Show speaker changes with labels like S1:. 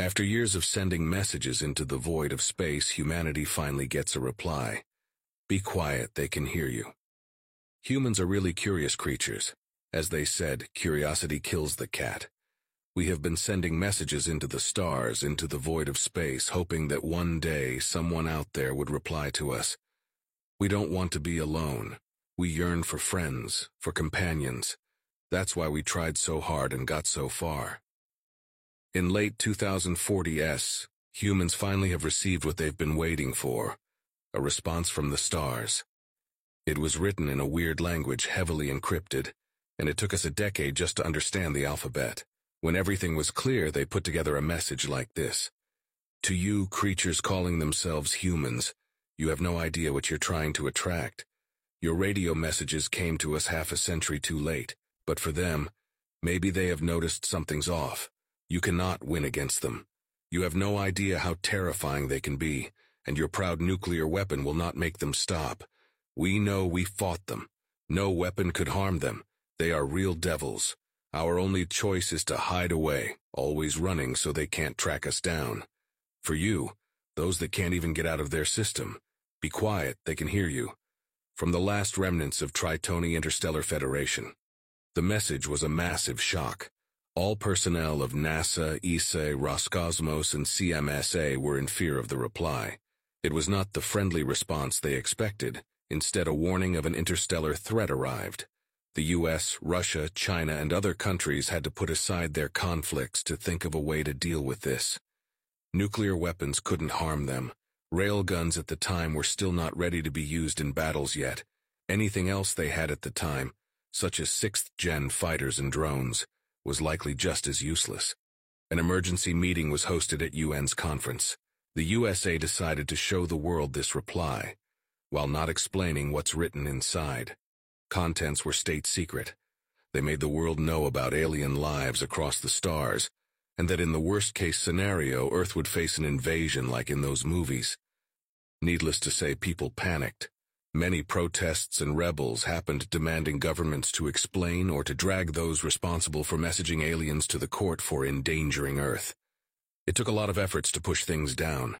S1: After years of sending messages into the void of space, humanity finally gets a reply. Be quiet, they can hear you. Humans are really curious creatures. As they said, curiosity kills the cat. We have been sending messages into the stars, into the void of space, hoping that one day someone out there would reply to us. We don't want to be alone. We yearn for friends, for companions. That's why we tried so hard and got so far. In late 2040s, humans finally have received what they've been waiting for, a response from the stars. It was written in a weird language heavily encrypted, and it took us a decade just to understand the alphabet. When everything was clear, they put together a message like this. To you, creatures calling themselves humans, you have no idea what you're trying to attract. Your radio messages came to us half a century too late, but for them, maybe they have noticed something's off. You cannot win against them. You have no idea how terrifying they can be, and your proud nuclear weapon will not make them stop. We know we fought them. No weapon could harm them. They are real devils. Our only choice is to hide away, always running so they can't track us down. For you, those that can't even get out of their system, be quiet, they can hear you. From the last remnants of Tritoni Interstellar Federation. The message was a massive shock. All personnel of NASA, ESA, Roscosmos, and CMSA were in fear of the reply. It was not the friendly response they expected. Instead, a warning of an interstellar threat arrived. The US, Russia, China, and other countries had to put aside their conflicts to think of a way to deal with this. Nuclear weapons couldn't harm them. Railguns at the time were still not ready to be used in battles yet. Anything else they had at the time, such as sixth-gen fighters and drones, was likely just as useless. An emergency meeting was hosted at UN's conference. The USA decided to show the world this reply, while not explaining what's written inside. Contents were state secret. They made the world know about alien lives across the stars, and that in the worst-case scenario, Earth would face an invasion like in those movies. Needless to say, people panicked. Many protests and rebels happened demanding governments to explain or to drag those responsible for messaging aliens to the court for endangering Earth. It took a lot of efforts to push things down.